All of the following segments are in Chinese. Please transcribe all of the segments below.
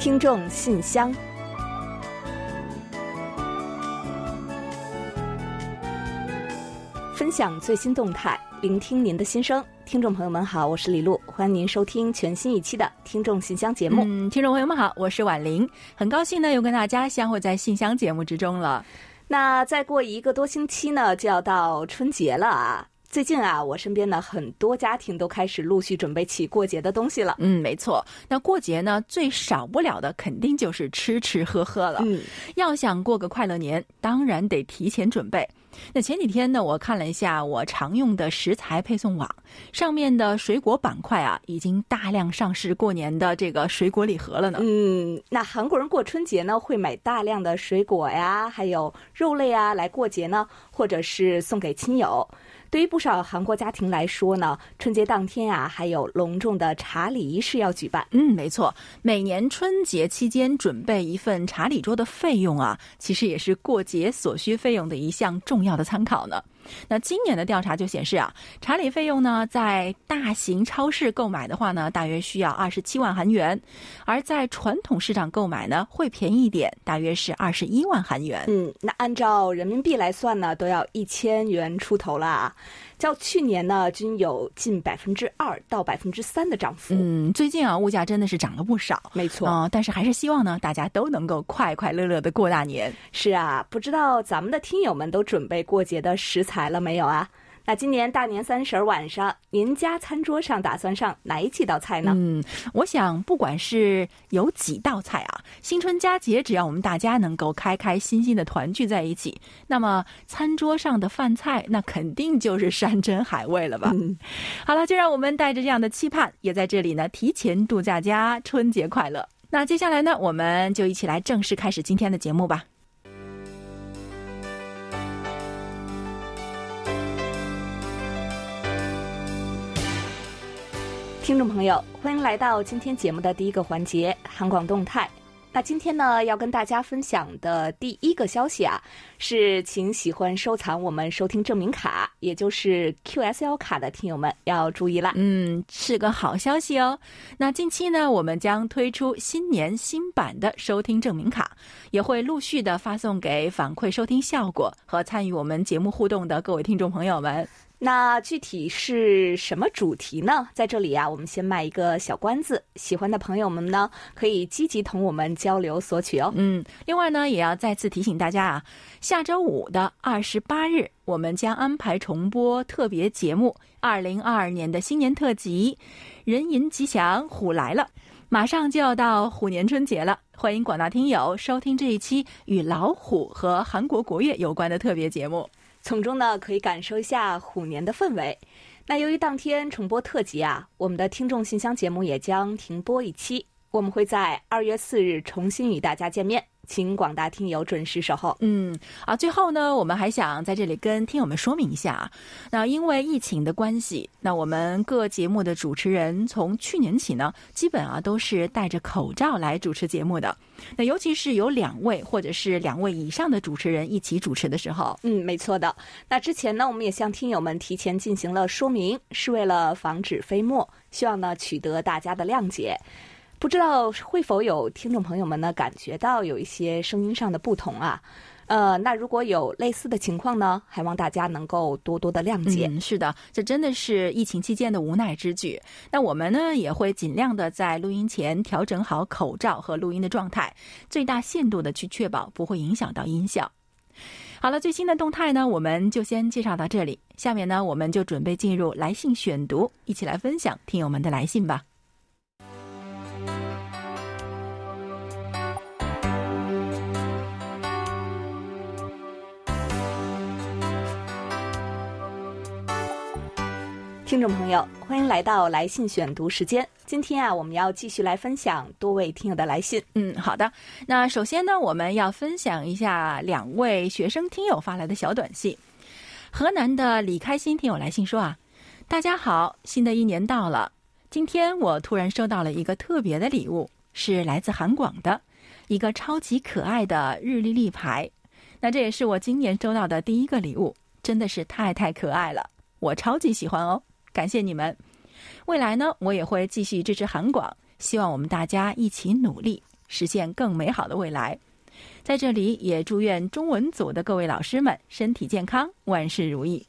听众信箱，分享最新动态，聆听您的心声。听众朋友们好，我是李璐，欢迎您收听全新一期的《听众信箱》节目。嗯，听众朋友们好，我是婉玲，很高兴呢又跟大家相会在信箱节目之中了。那再过一个多星期呢，就要到春节了啊。最近啊，我身边的很多家庭都开始陆续准备起过节的东西了。嗯，没错。那过节呢，最少不了的肯定就是吃吃喝喝了。嗯，要想过个快乐年，当然得提前准备。那前几天呢，我看了一下我常用的食材配送网上面的水果板块啊，已经大量上市过年的这个水果礼盒了呢。嗯，那韩国人过春节呢，会买大量的水果呀，还有肉类啊来过节呢，或者是送给亲友。对于不少韩国家庭来说呢，春节当天啊，还有隆重的茶礼仪式要举办。嗯，没错，每年春节期间准备一份茶礼桌的费用啊，其实也是过节所需费用的一项重要的参考呢。那今年的调查就显示啊，查理费用呢，在大型超市购买的话呢，大约需要二十七万韩元；而在传统市场购买呢，会便宜一点，大约是二十一万韩元。嗯，那按照人民币来算呢，都要一千元出头了。较去年呢，均有近百分之二到百分之三的涨幅。嗯，最近啊，物价真的是涨了不少。没错啊，但是还是希望呢，大家都能够快快乐乐的过大年。是啊，不知道咱们的听友们都准备过节的食材了没有啊？那今年大年三十晚上，您家餐桌上打算上哪几道菜呢？嗯，我想不管是有几道菜啊，新春佳节，只要我们大家能够开开心心的团聚在一起，那么餐桌上的饭菜那肯定就是山珍海味了吧？嗯，好了，就让我们带着这样的期盼，也在这里呢提前祝大家春节快乐。那接下来呢，我们就一起来正式开始今天的节目吧。听众朋友，欢迎来到今天节目的第一个环节——韩广动态。那今天呢，要跟大家分享的第一个消息啊，是请喜欢收藏我们收听证明卡，也就是 QSL 卡的听友们要注意啦。嗯，是个好消息哦。那近期呢，我们将推出新年新版的收听证明卡，也会陆续的发送给反馈收听效果和参与我们节目互动的各位听众朋友们。那具体是什么主题呢？在这里啊，我们先卖一个小关子，喜欢的朋友们呢，可以积极同我们交流索取哦。嗯，另外呢，也要再次提醒大家啊，下周五的二十八日，我们将安排重播特别节目《二零二二年的新年特辑》，人迎吉祥，虎来了，马上就要到虎年春节了，欢迎广大听友收听这一期与老虎和韩国国乐有关的特别节目。从中呢，可以感受一下虎年的氛围。那由于当天重播特辑啊，我们的听众信箱节目也将停播一期。我们会在二月四日重新与大家见面，请广大听友准时守候。嗯啊，最后呢，我们还想在这里跟听友们说明一下啊，那因为疫情的关系，那我们各节目的主持人从去年起呢，基本啊都是戴着口罩来主持节目的。那尤其是有两位或者是两位以上的主持人一起主持的时候，嗯，没错的。那之前呢，我们也向听友们提前进行了说明，是为了防止飞沫，希望呢取得大家的谅解。不知道会否有听众朋友们呢感觉到有一些声音上的不同啊？呃，那如果有类似的情况呢，还望大家能够多多的谅解。嗯，是的，这真的是疫情期间的无奈之举。那我们呢也会尽量的在录音前调整好口罩和录音的状态，最大限度的去确保不会影响到音效。好了，最新的动态呢，我们就先介绍到这里。下面呢，我们就准备进入来信选读，一起来分享听友们的来信吧。听众朋友，欢迎来到来信选读时间。今天啊，我们要继续来分享多位听友的来信。嗯，好的。那首先呢，我们要分享一下两位学生听友发来的小短信。河南的李开心听友来信说啊，大家好，新的一年到了，今天我突然收到了一个特别的礼物，是来自韩广的一个超级可爱的日历立牌。那这也是我今年收到的第一个礼物，真的是太太可爱了，我超级喜欢哦。感谢你们，未来呢，我也会继续支持韩广，希望我们大家一起努力，实现更美好的未来。在这里，也祝愿中文组的各位老师们身体健康，万事如意。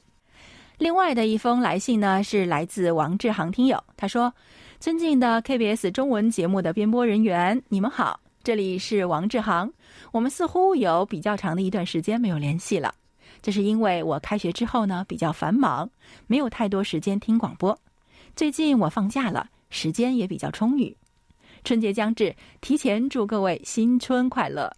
另外的一封来信呢，是来自王志航听友，他说：“尊敬的 KBS 中文节目的编播人员，你们好，这里是王志航。我们似乎有比较长的一段时间没有联系了，这是因为我开学之后呢比较繁忙，没有太多时间听广播。最近我放假了，时间也比较充裕。春节将至，提前祝各位新春快乐。”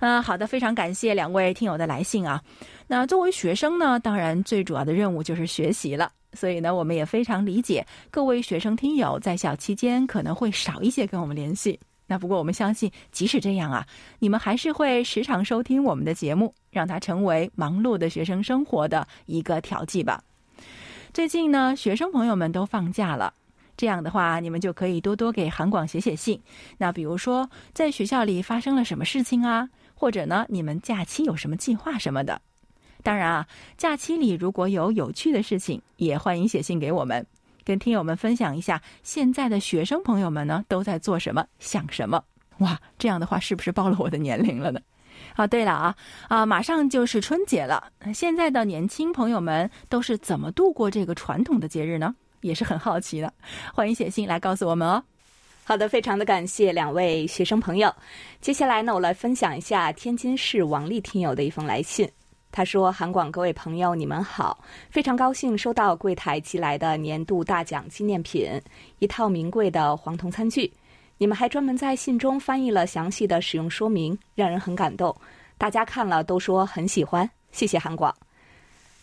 嗯，好的，非常感谢两位听友的来信啊。那作为学生呢，当然最主要的任务就是学习了。所以呢，我们也非常理解各位学生听友在校期间可能会少一些跟我们联系。那不过我们相信，即使这样啊，你们还是会时常收听我们的节目，让它成为忙碌的学生生活的一个调剂吧。最近呢，学生朋友们都放假了。这样的话，你们就可以多多给韩广写写信。那比如说，在学校里发生了什么事情啊？或者呢，你们假期有什么计划什么的？当然啊，假期里如果有有趣的事情，也欢迎写信给我们，跟听友们分享一下现在的学生朋友们呢都在做什么、想什么。哇，这样的话是不是暴露我的年龄了呢？啊，对了啊啊，马上就是春节了，现在的年轻朋友们都是怎么度过这个传统的节日呢？也是很好奇的，欢迎写信来告诉我们哦。好的，非常的感谢两位学生朋友。接下来呢，我来分享一下天津市王丽听友的一封来信。他说：“韩广各位朋友，你们好，非常高兴收到柜台寄来的年度大奖纪念品——一套名贵的黄铜餐具。你们还专门在信中翻译了详细的使用说明，让人很感动。大家看了都说很喜欢，谢谢韩广。”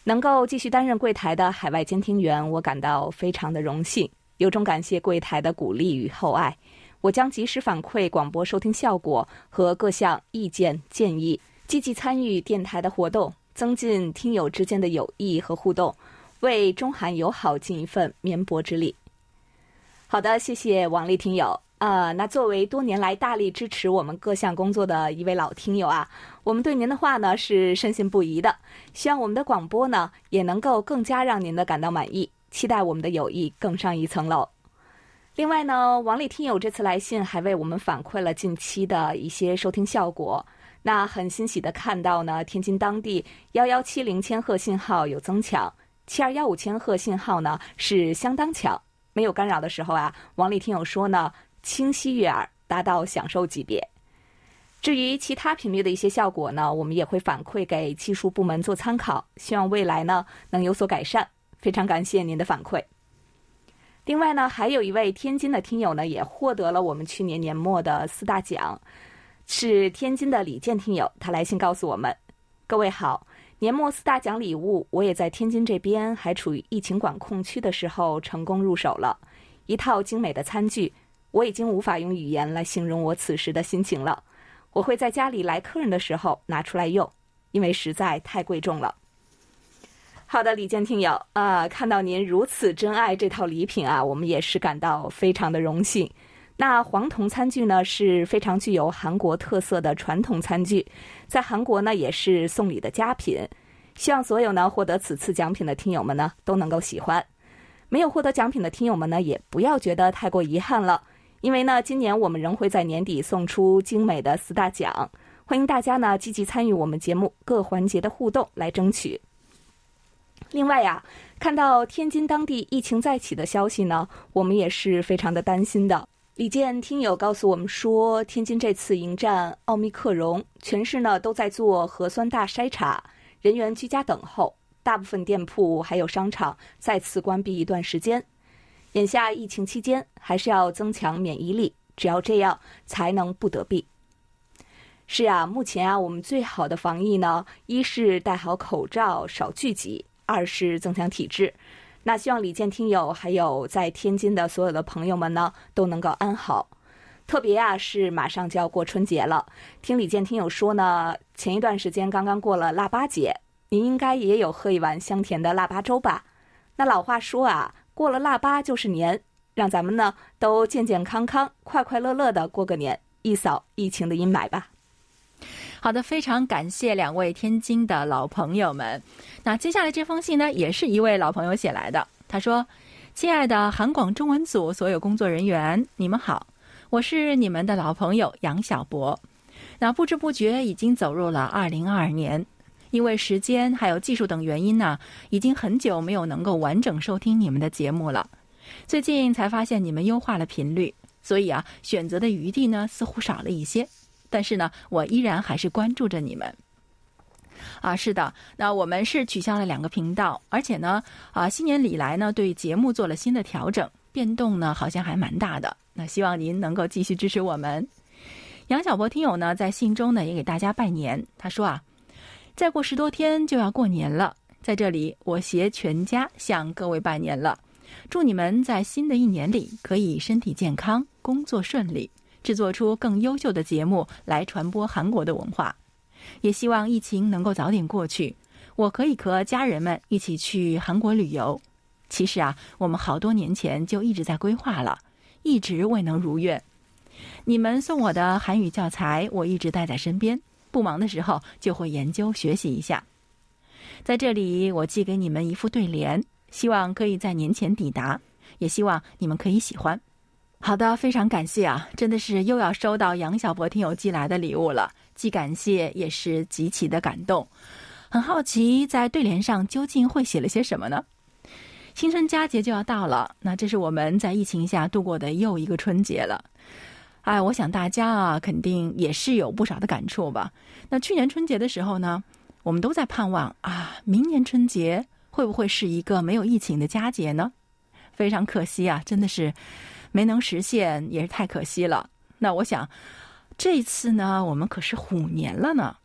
能够继续担任柜台的海外监听员，我感到非常的荣幸，由衷感谢柜台的鼓励与厚爱。我将及时反馈广播收听效果和各项意见建议，积极参与电台的活动，增进听友之间的友谊和互动，为中韩友好尽一份绵薄之力。好的，谢谢王丽听友。呃，那作为多年来大力支持我们各项工作的一位老听友啊，我们对您的话呢是深信不疑的。希望我们的广播呢也能够更加让您的感到满意，期待我们的友谊更上一层楼。另外呢，王丽听友这次来信还为我们反馈了近期的一些收听效果。那很欣喜的看到呢，天津当地幺幺七零千赫信号有增强，七二幺五千赫信号呢是相当强，没有干扰的时候啊，王丽听友说呢。清晰悦耳，达到享受级别。至于其他频率的一些效果呢，我们也会反馈给技术部门做参考，希望未来呢能有所改善。非常感谢您的反馈。另外呢，还有一位天津的听友呢，也获得了我们去年年末的四大奖，是天津的李健听友，他来信告诉我们：各位好，年末四大奖礼物，我也在天津这边还处于疫情管控区的时候成功入手了一套精美的餐具。我已经无法用语言来形容我此时的心情了。我会在家里来客人的时候拿出来用，因为实在太贵重了。好的，李健听友，啊，看到您如此珍爱这套礼品啊，我们也是感到非常的荣幸。那黄铜餐具呢是非常具有韩国特色的传统餐具，在韩国呢也是送礼的佳品。希望所有呢获得此次奖品的听友们呢都能够喜欢。没有获得奖品的听友们呢，也不要觉得太过遗憾了。因为呢，今年我们仍会在年底送出精美的四大奖，欢迎大家呢积极参与我们节目各环节的互动来争取。另外呀，看到天津当地疫情再起的消息呢，我们也是非常的担心的。李健听友告诉我们说，天津这次迎战奥密克戎，全市呢都在做核酸大筛查，人员居家等候，大部分店铺还有商场再次关闭一段时间。眼下疫情期间，还是要增强免疫力，只要这样才能不得病。是啊，目前啊，我们最好的防疫呢，一是戴好口罩，少聚集；二是增强体质。那希望李健听友还有在天津的所有的朋友们呢，都能够安好。特别啊，是马上就要过春节了，听李健听友说呢，前一段时间刚刚过了腊八节，您应该也有喝一碗香甜的腊八粥吧？那老话说啊。过了腊八就是年，让咱们呢都健健康康、快快乐乐的过个年，一扫疫情的阴霾吧。好的，非常感谢两位天津的老朋友们。那接下来这封信呢，也是一位老朋友写来的。他说：“亲爱的韩广中文组所有工作人员，你们好，我是你们的老朋友杨小博。那不知不觉已经走入了二零二二年，因为时间还有技术等原因呢，已经很久没有能够完整收听你们的节目了。最近才发现你们优化了频率，所以啊，选择的余地呢似乎少了一些。但是呢，我依然还是关注着你们。啊，是的，那我们是取消了两个频道，而且呢，啊，新年里来呢，对节目做了新的调整，变动呢好像还蛮大的。那希望您能够继续支持我们。杨小博听友呢，在信中呢也给大家拜年。他说啊，再过十多天就要过年了，在这里我携全家向各位拜年了，祝你们在新的一年里可以身体健康，工作顺利，制作出更优秀的节目来传播韩国的文化。也希望疫情能够早点过去，我可以和家人们一起去韩国旅游。其实啊，我们好多年前就一直在规划了。一直未能如愿。你们送我的韩语教材，我一直带在身边，不忙的时候就会研究学习一下。在这里，我寄给你们一副对联，希望可以在年前抵达，也希望你们可以喜欢。好的，非常感谢啊！真的是又要收到杨小博听友寄来的礼物了，既感谢也是极其的感动。很好奇，在对联上究竟会写了些什么呢？新春佳节就要到了，那这是我们在疫情下度过的又一个春节了。哎，我想大家啊，肯定也是有不少的感触吧。那去年春节的时候呢，我们都在盼望啊，明年春节会不会是一个没有疫情的佳节呢？非常可惜啊，真的是没能实现，也是太可惜了。那我想，这次呢，我们可是虎年了呢，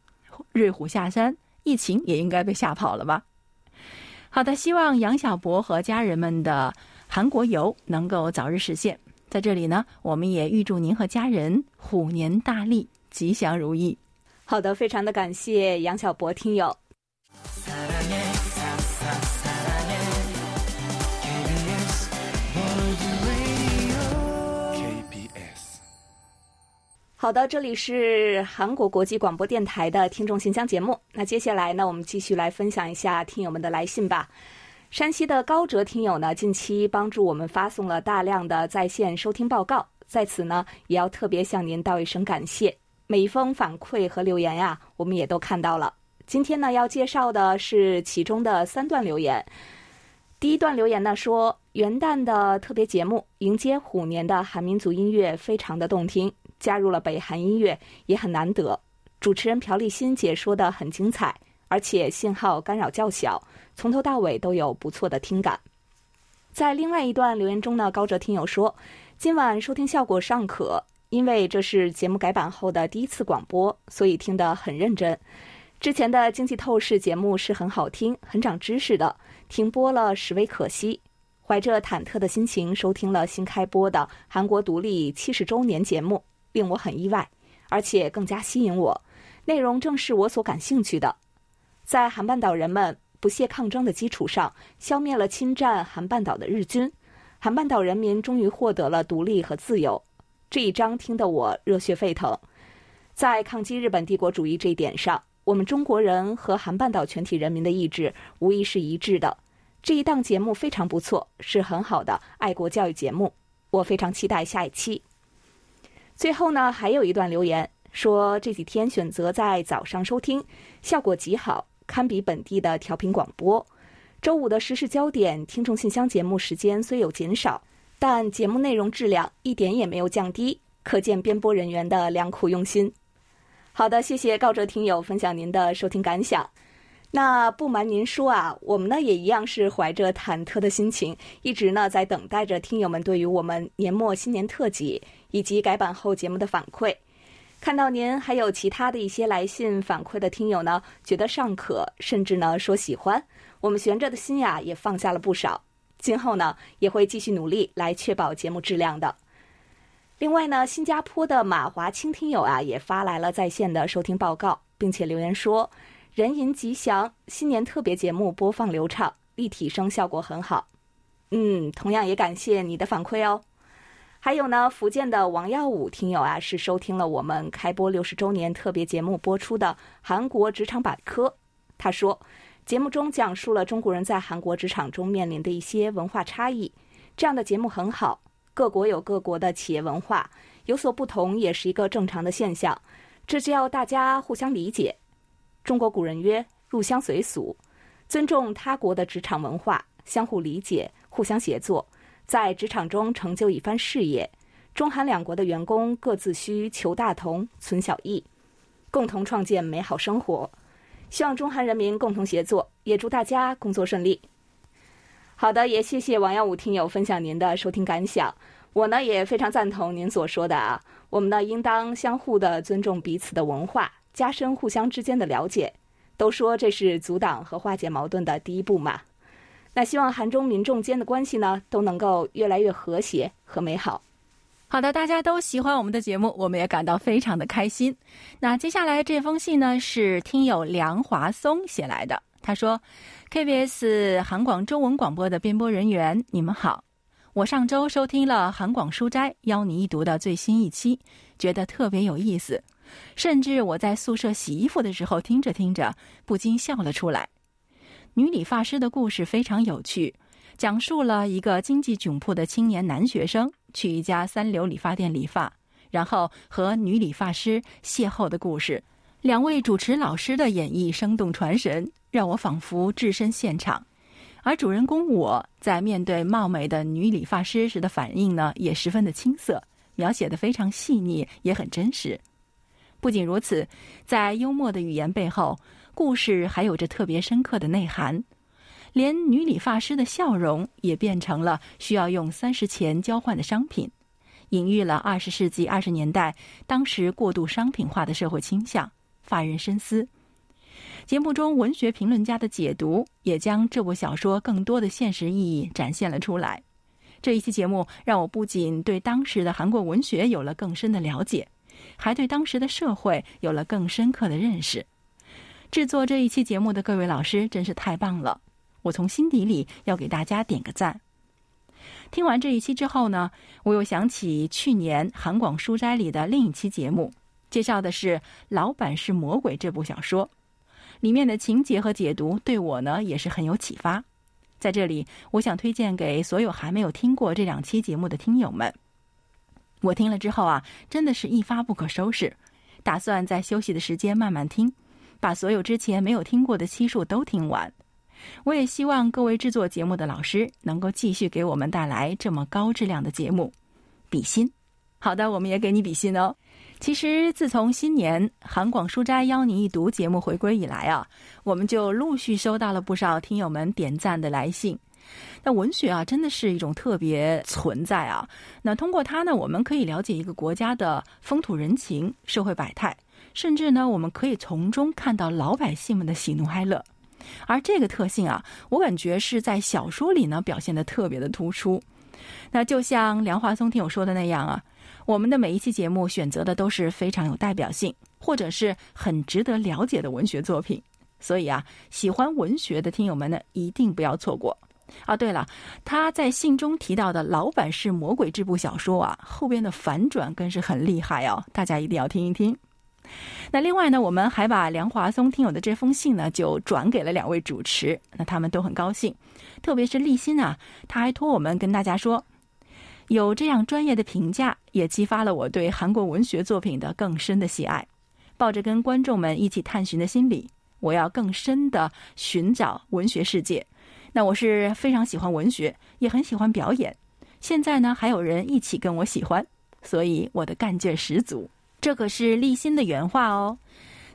瑞虎下山，疫情也应该被吓跑了吧。好的，希望杨小博和家人们的韩国游能够早日实现。在这里呢，我们也预祝您和家人虎年大利，吉祥如意。好的，非常的感谢杨小博听友。好的，这里是韩国国际广播电台的听众信箱节目。那接下来呢，我们继续来分享一下听友们的来信吧。山西的高哲听友呢，近期帮助我们发送了大量的在线收听报告，在此呢，也要特别向您道一声感谢。每一封反馈和留言呀，我们也都看到了。今天呢，要介绍的是其中的三段留言。第一段留言呢说，元旦的特别节目迎接虎年的韩民族音乐非常的动听。加入了北韩音乐也很难得，主持人朴立新解说的很精彩，而且信号干扰较小，从头到尾都有不错的听感。在另外一段留言中呢，高哲听友说，今晚收听效果尚可，因为这是节目改版后的第一次广播，所以听得很认真。之前的经济透视节目是很好听、很长知识的，停播了实为可惜。怀着忐忑的心情收听了新开播的韩国独立七十周年节目。令我很意外，而且更加吸引我。内容正是我所感兴趣的。在韩半岛人们不懈抗争的基础上，消灭了侵占韩半岛的日军，韩半岛人民终于获得了独立和自由。这一章听得我热血沸腾。在抗击日本帝国主义这一点上，我们中国人和韩半岛全体人民的意志无疑是一致的。这一档节目非常不错，是很好的爱国教育节目。我非常期待下一期。最后呢，还有一段留言说，这几天选择在早上收听，效果极好，堪比本地的调频广播。周五的时事焦点听众信箱节目时间虽有减少，但节目内容质量一点也没有降低，可见编播人员的良苦用心。好的，谢谢高哲听友分享您的收听感想。那不瞒您说啊，我们呢也一样是怀着忐忑的心情，一直呢在等待着听友们对于我们年末新年特辑以及改版后节目的反馈。看到您还有其他的一些来信反馈的听友呢，觉得尚可，甚至呢说喜欢，我们悬着的心呀也放下了不少。今后呢也会继续努力来确保节目质量的。另外呢，新加坡的马华清听友啊也发来了在线的收听报告，并且留言说。人吟吉祥，新年特别节目播放流畅，立体声效果很好。嗯，同样也感谢你的反馈哦。还有呢，福建的王耀武听友啊，是收听了我们开播六十周年特别节目播出的《韩国职场百科》。他说，节目中讲述了中国人在韩国职场中面临的一些文化差异，这样的节目很好。各国有各国的企业文化，有所不同也是一个正常的现象，这就要大家互相理解。中国古人曰：“入乡随俗”，尊重他国的职场文化，相互理解，互相协作，在职场中成就一番事业。中韩两国的员工各自需求大同、存小异，共同创建美好生活。希望中韩人民共同协作，也祝大家工作顺利。好的，也谢谢王耀武听友分享您的收听感想。我呢也非常赞同您所说的啊，我们呢应当相互的尊重彼此的文化，加深互相之间的了解。都说这是阻挡和化解矛盾的第一步嘛。那希望韩中民众间的关系呢都能够越来越和谐和美好。好的，大家都喜欢我们的节目，我们也感到非常的开心。那接下来这封信呢，是听友梁华松写来的。他说：“KBS 韩广中文广播的编播人员，你们好。我上周收听了韩广书斋邀你一读的最新一期，觉得特别有意思，甚至我在宿舍洗衣服的时候听着听着，不禁笑了出来。女理发师的故事非常有趣。”讲述了一个经济窘迫的青年男学生去一家三流理发店理发，然后和女理发师邂逅的故事。两位主持老师的演绎生动传神，让我仿佛置身现场。而主人公我在面对貌美的女理发师时的反应呢，也十分的青涩，描写的非常细腻，也很真实。不仅如此，在幽默的语言背后，故事还有着特别深刻的内涵。连女理发师的笑容也变成了需要用三十钱交换的商品，隐喻了二十世纪二十年代当时过度商品化的社会倾向，发人深思。节目中文学评论家的解读也将这部小说更多的现实意义展现了出来。这一期节目让我不仅对当时的韩国文学有了更深的了解，还对当时的社会有了更深刻的认识。制作这一期节目的各位老师真是太棒了。我从心底里要给大家点个赞。听完这一期之后呢，我又想起去年韩广书斋里的另一期节目，介绍的是《老板是魔鬼》这部小说，里面的情节和解读对我呢也是很有启发。在这里，我想推荐给所有还没有听过这两期节目的听友们。我听了之后啊，真的是一发不可收拾，打算在休息的时间慢慢听，把所有之前没有听过的期数都听完。我也希望各位制作节目的老师能够继续给我们带来这么高质量的节目，比心。好的，我们也给你比心哦。其实自从新年韩广书斋邀你一读节目回归以来啊，我们就陆续收到了不少听友们点赞的来信。那文学啊，真的是一种特别存在啊。那通过它呢，我们可以了解一个国家的风土人情、社会百态，甚至呢，我们可以从中看到老百姓们的喜怒哀乐。而这个特性啊，我感觉是在小说里呢表现的特别的突出。那就像梁华松听友说的那样啊，我们的每一期节目选择的都是非常有代表性，或者是很值得了解的文学作品。所以啊，喜欢文学的听友们呢，一定不要错过。啊，对了，他在信中提到的《老板是魔鬼》这部小说啊，后边的反转更是很厉害哦，大家一定要听一听。那另外呢，我们还把梁华松听友的这封信呢，就转给了两位主持，那他们都很高兴，特别是立新啊，他还托我们跟大家说，有这样专业的评价，也激发了我对韩国文学作品的更深的喜爱。抱着跟观众们一起探寻的心理，我要更深的寻找文学世界。那我是非常喜欢文学，也很喜欢表演。现在呢，还有人一起跟我喜欢，所以我的干劲十足。这可是立新的原话哦，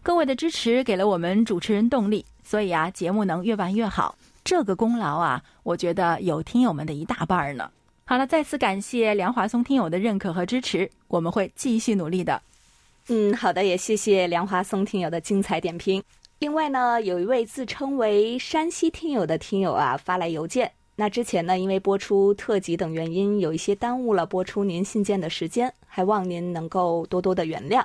各位的支持给了我们主持人动力，所以啊，节目能越办越好。这个功劳啊，我觉得有听友们的一大半呢。好了，再次感谢梁华松听友的认可和支持，我们会继续努力的。嗯，好的，也谢谢梁华松听友的精彩点评。另外呢，有一位自称为山西听友的听友啊，发来邮件。那之前呢，因为播出特辑等原因，有一些耽误了播出您信件的时间，还望您能够多多的原谅。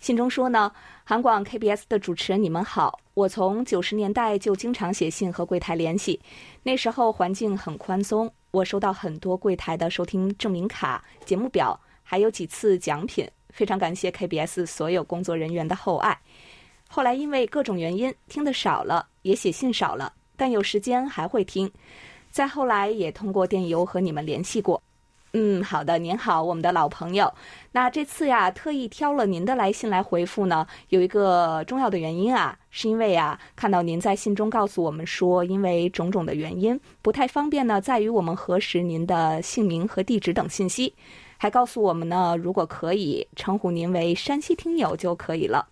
信中说呢，韩广 KBS 的主持人你们好，我从九十年代就经常写信和柜台联系，那时候环境很宽松，我收到很多柜台的收听证明卡、节目表，还有几次奖品，非常感谢 KBS 所有工作人员的厚爱。后来因为各种原因听得少了，也写信少了，但有时间还会听。再后来也通过电邮和你们联系过，嗯，好的，您好，我们的老朋友。那这次呀，特意挑了您的来信来回复呢，有一个重要的原因啊，是因为啊，看到您在信中告诉我们说，因为种种的原因，不太方便呢，在于我们核实您的姓名和地址等信息，还告诉我们呢，如果可以称呼您为山西听友就可以了。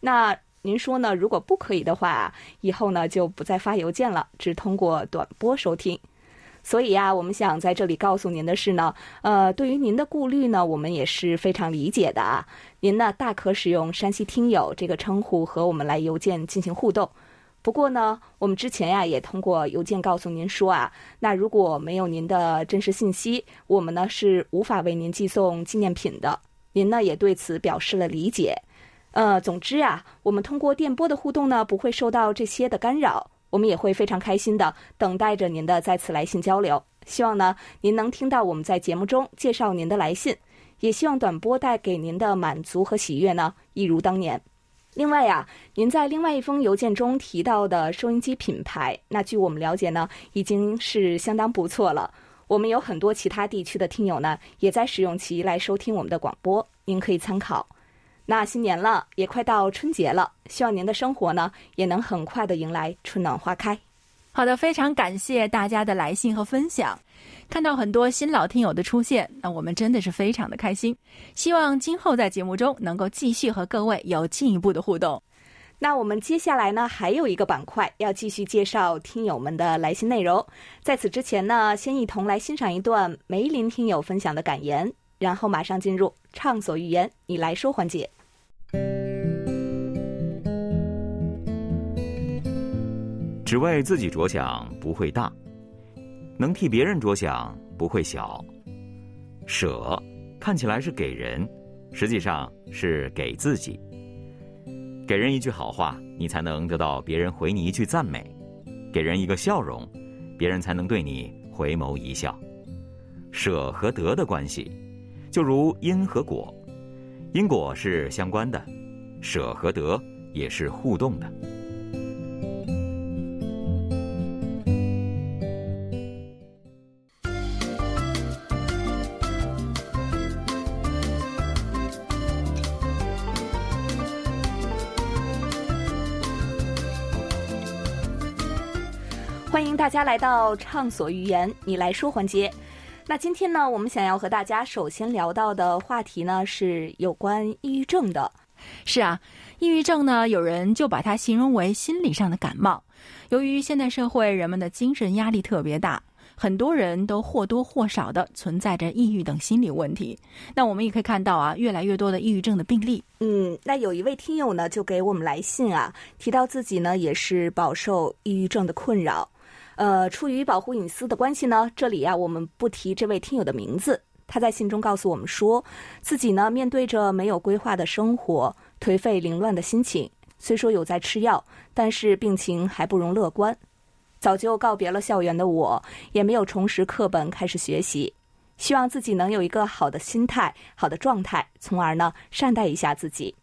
那您说呢？如果不可以的话，以后呢就不再发邮件了，只通过短波收听。所以呀，我们想在这里告诉您的是呢，呃，对于您的顾虑呢，我们也是非常理解的啊。您呢大可使用“山西听友”这个称呼和我们来邮件进行互动。不过呢，我们之前呀也通过邮件告诉您说啊，那如果没有您的真实信息，我们呢是无法为您寄送纪念品的。您呢也对此表示了理解。呃，总之啊，我们通过电波的互动呢，不会受到这些的干扰。我们也会非常开心的等待着您的再次来信交流。希望呢，您能听到我们在节目中介绍您的来信，也希望短波带给您的满足和喜悦呢，一如当年。另外呀，您在另外一封邮件中提到的收音机品牌，那据我们了解呢，已经是相当不错了。我们有很多其他地区的听友呢，也在使用其来收听我们的广播，您可以参考。那新年了，也快到春节了，希望您的生活呢也能很快的迎来春暖花开。好的，非常感谢大家的来信和分享，看到很多新老听友的出现，那我们真的是非常的开心。希望今后在节目中能够继续和各位有进一步的互动。那我们接下来呢还有一个板块要继续介绍听友们的来信内容，在此之前呢，先一同来欣赏一段梅林听友分享的感言，然后马上进入畅所欲言，你来说环节。只为自己着想不会大，能替别人着想不会小。舍看起来是给人，实际上是给自己。给人一句好话，你才能得到别人回你一句赞美；给人一个笑容，别人才能对你回眸一笑。舍和得的关系，就如因和果。因果是相关的，舍和得也是互动的。欢迎大家来到畅所欲言，你来说环节。那今天呢，我们想要和大家首先聊到的话题呢，是有关抑郁症的。是啊，抑郁症呢，有人就把它形容为心理上的感冒。由于现代社会人们的精神压力特别大，很多人都或多或少的存在着抑郁等心理问题。那我们也可以看到啊，越来越多的抑郁症的病例。嗯，那有一位听友呢，就给我们来信啊，提到自己呢，也是饱受抑郁症的困扰。呃，出于保护隐私的关系呢，这里呀，我们不提这位听友的名字。他在信中告诉我们说，自己呢面对着没有规划的生活，颓废凌乱的心情。虽说有在吃药，但是病情还不容乐观。早就告别了校园的我，也没有重拾课本开始学习。希望自己能有一个好的心态、好的状态，从而呢善待一下自己。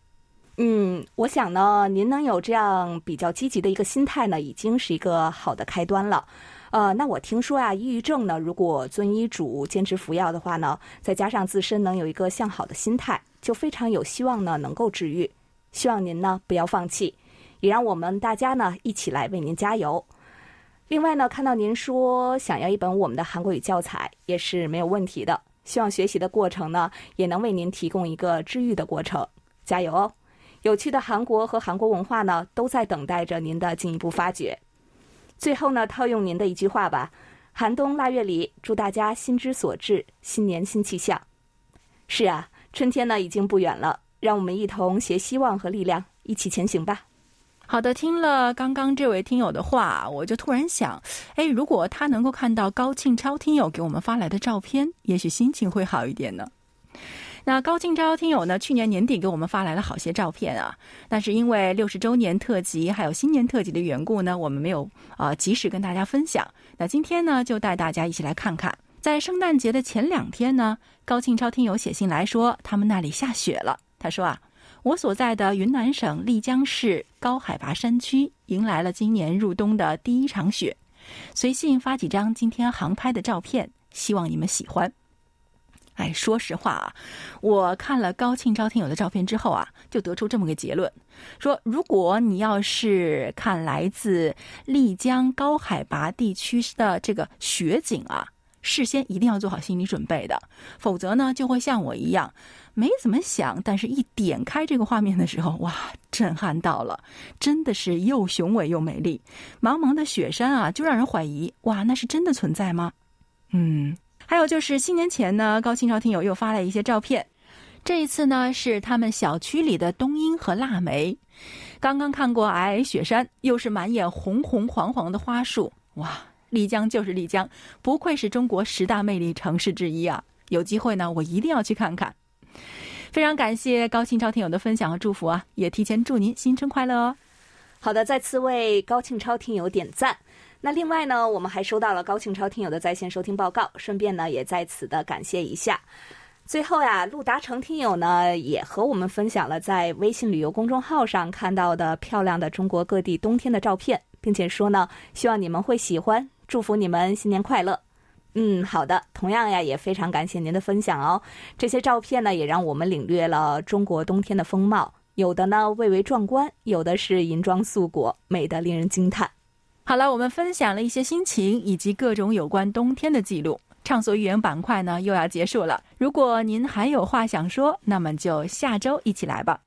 嗯，我想呢，您能有这样比较积极的一个心态呢，已经是一个好的开端了。呃，那我听说啊，抑郁症呢，如果遵医嘱坚持服药的话呢，再加上自身能有一个向好的心态，就非常有希望呢，能够治愈。希望您呢不要放弃，也让我们大家呢一起来为您加油。另外呢，看到您说想要一本我们的韩国语教材，也是没有问题的。希望学习的过程呢，也能为您提供一个治愈的过程。加油哦！有趣的韩国和韩国文化呢，都在等待着您的进一步发掘。最后呢，套用您的一句话吧：“寒冬腊月里，祝大家心之所至，新年新气象。”是啊，春天呢已经不远了，让我们一同携希望和力量一起前行吧。好的，听了刚刚这位听友的话，我就突然想，哎，如果他能够看到高庆超听友给我们发来的照片，也许心情会好一点呢。那高庆超听友呢？去年年底给我们发来了好些照片啊，但是因为六十周年特辑还有新年特辑的缘故呢，我们没有啊及时跟大家分享。那今天呢，就带大家一起来看看，在圣诞节的前两天呢，高庆超听友写信来说，他们那里下雪了。他说啊，我所在的云南省丽江市高海拔山区迎来了今年入冬的第一场雪，随信发几张今天航拍的照片，希望你们喜欢。哎，说实话啊，我看了高庆超听友的照片之后啊，就得出这么个结论：说如果你要是看来自丽江高海拔地区的这个雪景啊，事先一定要做好心理准备的，否则呢，就会像我一样没怎么想，但是一点开这个画面的时候，哇，震撼到了，真的是又雄伟又美丽，茫茫的雪山啊，就让人怀疑，哇，那是真的存在吗？嗯。还有就是新年前呢，高清朝听友又发了一些照片，这一次呢是他们小区里的冬樱和腊梅。刚刚看过皑皑雪山，又是满眼红红黄黄的花树，哇！丽江就是丽江，不愧是中国十大魅力城市之一啊！有机会呢，我一定要去看看。非常感谢高清超听友的分享和祝福啊，也提前祝您新春快乐哦。好的，再次为高庆超听友点赞。那另外呢，我们还收到了高庆超听友的在线收听报告，顺便呢也在此的感谢一下。最后呀，陆达成听友呢也和我们分享了在微信旅游公众号上看到的漂亮的中国各地冬天的照片，并且说呢希望你们会喜欢，祝福你们新年快乐。嗯，好的，同样呀也非常感谢您的分享哦。这些照片呢也让我们领略了中国冬天的风貌，有的呢蔚为壮观，有的是银装素裹，美得令人惊叹。好了，我们分享了一些心情以及各种有关冬天的记录。畅所欲言板块呢又要结束了。如果您还有话想说，那么就下周一起来吧。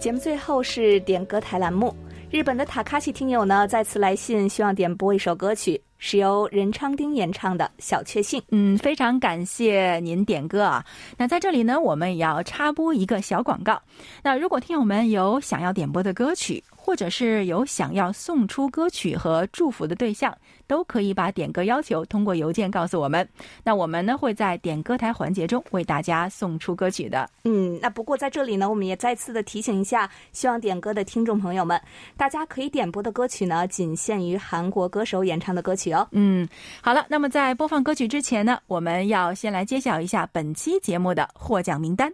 节目最后是点歌台栏目。日本的塔卡西听友呢再次来信，希望点播一首歌曲。是由任昌丁演唱的《小确幸》。嗯，非常感谢您点歌啊。那在这里呢，我们也要插播一个小广告。那如果听友们有想要点播的歌曲，或者是有想要送出歌曲和祝福的对象，都可以把点歌要求通过邮件告诉我们。那我们呢会在点歌台环节中为大家送出歌曲的。嗯，那不过在这里呢，我们也再次的提醒一下，希望点歌的听众朋友们，大家可以点播的歌曲呢，仅限于韩国歌手演唱的歌曲哦。嗯，好了，那么在播放歌曲之前呢，我们要先来揭晓一下本期节目的获奖名单。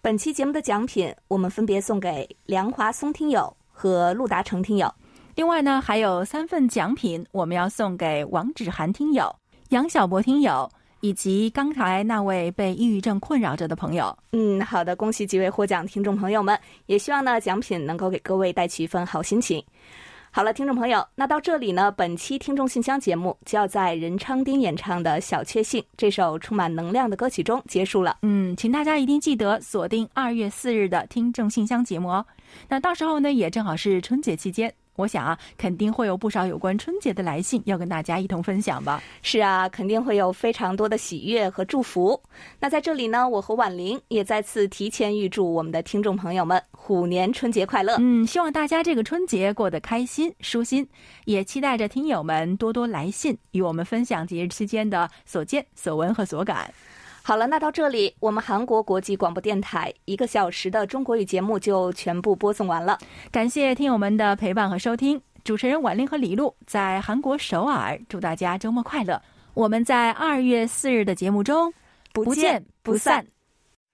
本期节目的奖品，我们分别送给梁华松听友和陆达成听友。另外呢，还有三份奖品，我们要送给王芷涵听友、杨小博听友以及刚才那位被抑郁症困扰着的朋友。嗯，好的，恭喜几位获奖听众朋友们，也希望呢奖品能够给各位带去一份好心情。好了，听众朋友，那到这里呢，本期听众信箱节目就要在任昌丁演唱的《小确幸》这首充满能量的歌曲中结束了。嗯，请大家一定记得锁定二月四日的听众信箱节目哦。那到时候呢，也正好是春节期间。我想啊，肯定会有不少有关春节的来信要跟大家一同分享吧。是啊，肯定会有非常多的喜悦和祝福。那在这里呢，我和婉玲也再次提前预祝我们的听众朋友们虎年春节快乐。嗯，希望大家这个春节过得开心舒心，也期待着听友们多多来信与我们分享节日期间的所见所闻和所感。好了，那到这里，我们韩国国际广播电台一个小时的中国语节目就全部播送完了。感谢听友们的陪伴和收听，主持人婉玲和李璐在韩国首尔，祝大家周末快乐。我们在二月四日的节目中不见不散。